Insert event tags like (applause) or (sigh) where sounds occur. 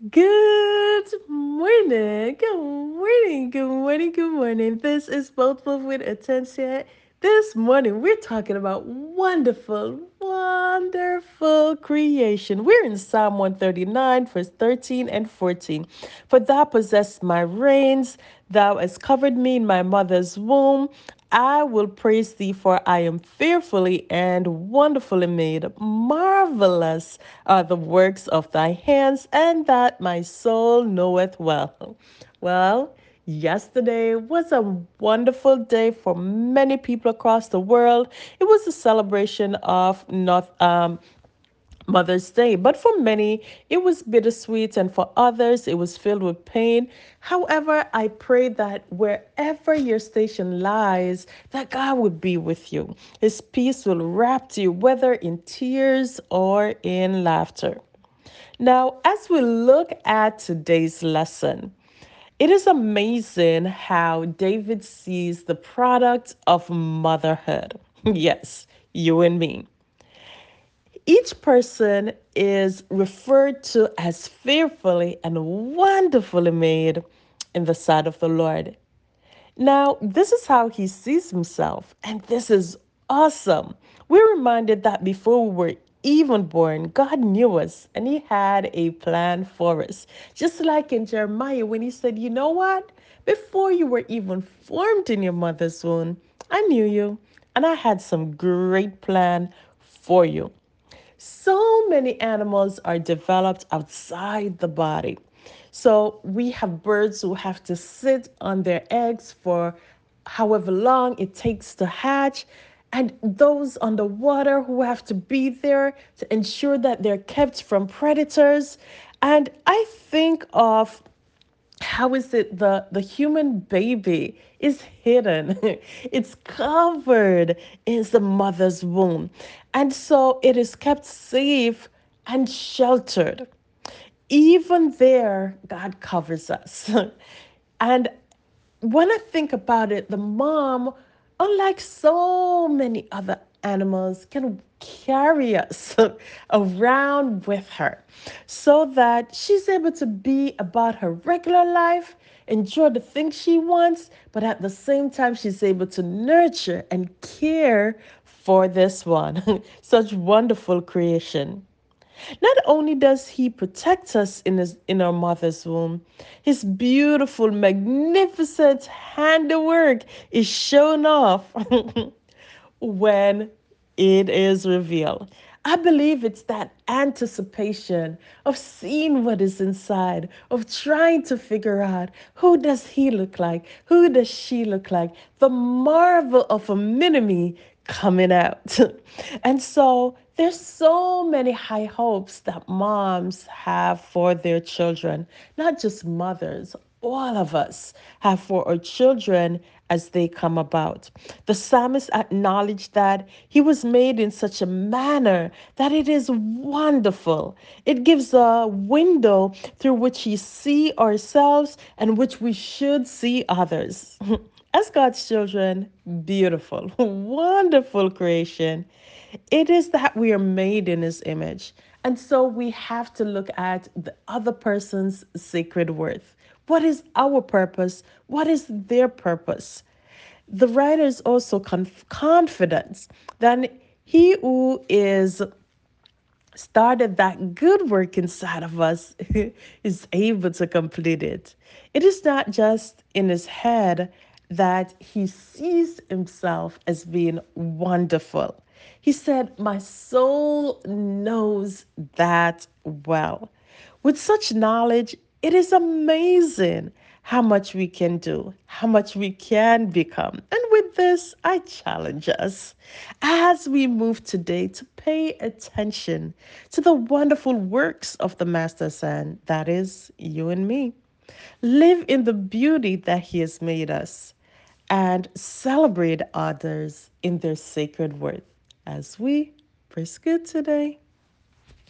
Good morning, good morning, good morning, good morning. This is Both Love with Attention. This morning we're talking about wonderful, wonderful creation. We're in Psalm 139, verse 13 and 14. For thou possessed my reins, thou hast covered me in my mother's womb. I will praise thee, for I am fearfully and wonderfully made. Marvelous are the works of thy hands, and that my soul knoweth well. Well, yesterday was a wonderful day for many people across the world. It was a celebration of North um, Mother's Day. But for many, it was bittersweet, and for others, it was filled with pain. However, I pray that wherever your station lies, that God would be with you. His peace will wrap you, whether in tears or in laughter. Now, as we look at today's lesson, it is amazing how David sees the product of motherhood. (laughs) Yes, you and me. Each person is referred to as fearfully and wonderfully made in the sight of the Lord. Now, this is how he sees himself, and this is awesome. We're reminded that before we were even born, God knew us and he had a plan for us. Just like in Jeremiah when he said, You know what? Before you were even formed in your mother's womb, I knew you and I had some great plan for you. So many animals are developed outside the body. So we have birds who have to sit on their eggs for however long it takes to hatch, and those on the water who have to be there to ensure that they're kept from predators. And I think of how is it the the human baby is hidden? (laughs) It's covered in the mother's womb. And so it is kept safe and sheltered. Even there god covers us. (laughs) And when I think about it, the mom, unlike so many other animals, can carry us (laughs) around with her so that she's able to be about her regular life, enjoy the things she wants, but at the same time, she's able to nurture and care for this one. (laughs) Such wonderful creation. Not only does he protect us in his in our mother's womb, his beautiful, magnificent handiwork is shown off (laughs) when it is revealed. I believe it's that anticipation of seeing what is inside, of trying to figure out who does he look like? Who does she look like? The marvel of a mini coming out. (laughs) and so there's so many high hopes that moms have for their children, not just mothers, all of us have for our children as they come about. The psalmist acknowledged that he was made in such a manner that it is wonderful. It gives a window through which we see ourselves and which we should see others. (laughs) As God's children, beautiful, (laughs) wonderful creation. It is that we are made in His image. And so we have to look at the other person's sacred worth. What is our purpose? What is their purpose? The writer is also conf- confident that he who is started that good work inside of us (laughs) is able to complete it. It is not just in his head that he sees himself as being wonderful. He said, My soul knows that well. With such knowledge, it is amazing how much we can do, how much we can become. And with this, I challenge us as we move today to pay attention to the wonderful works of the Master's hand, that is, you and me. Live in the beauty that He has made us and celebrate others in their sacred worth as we good today.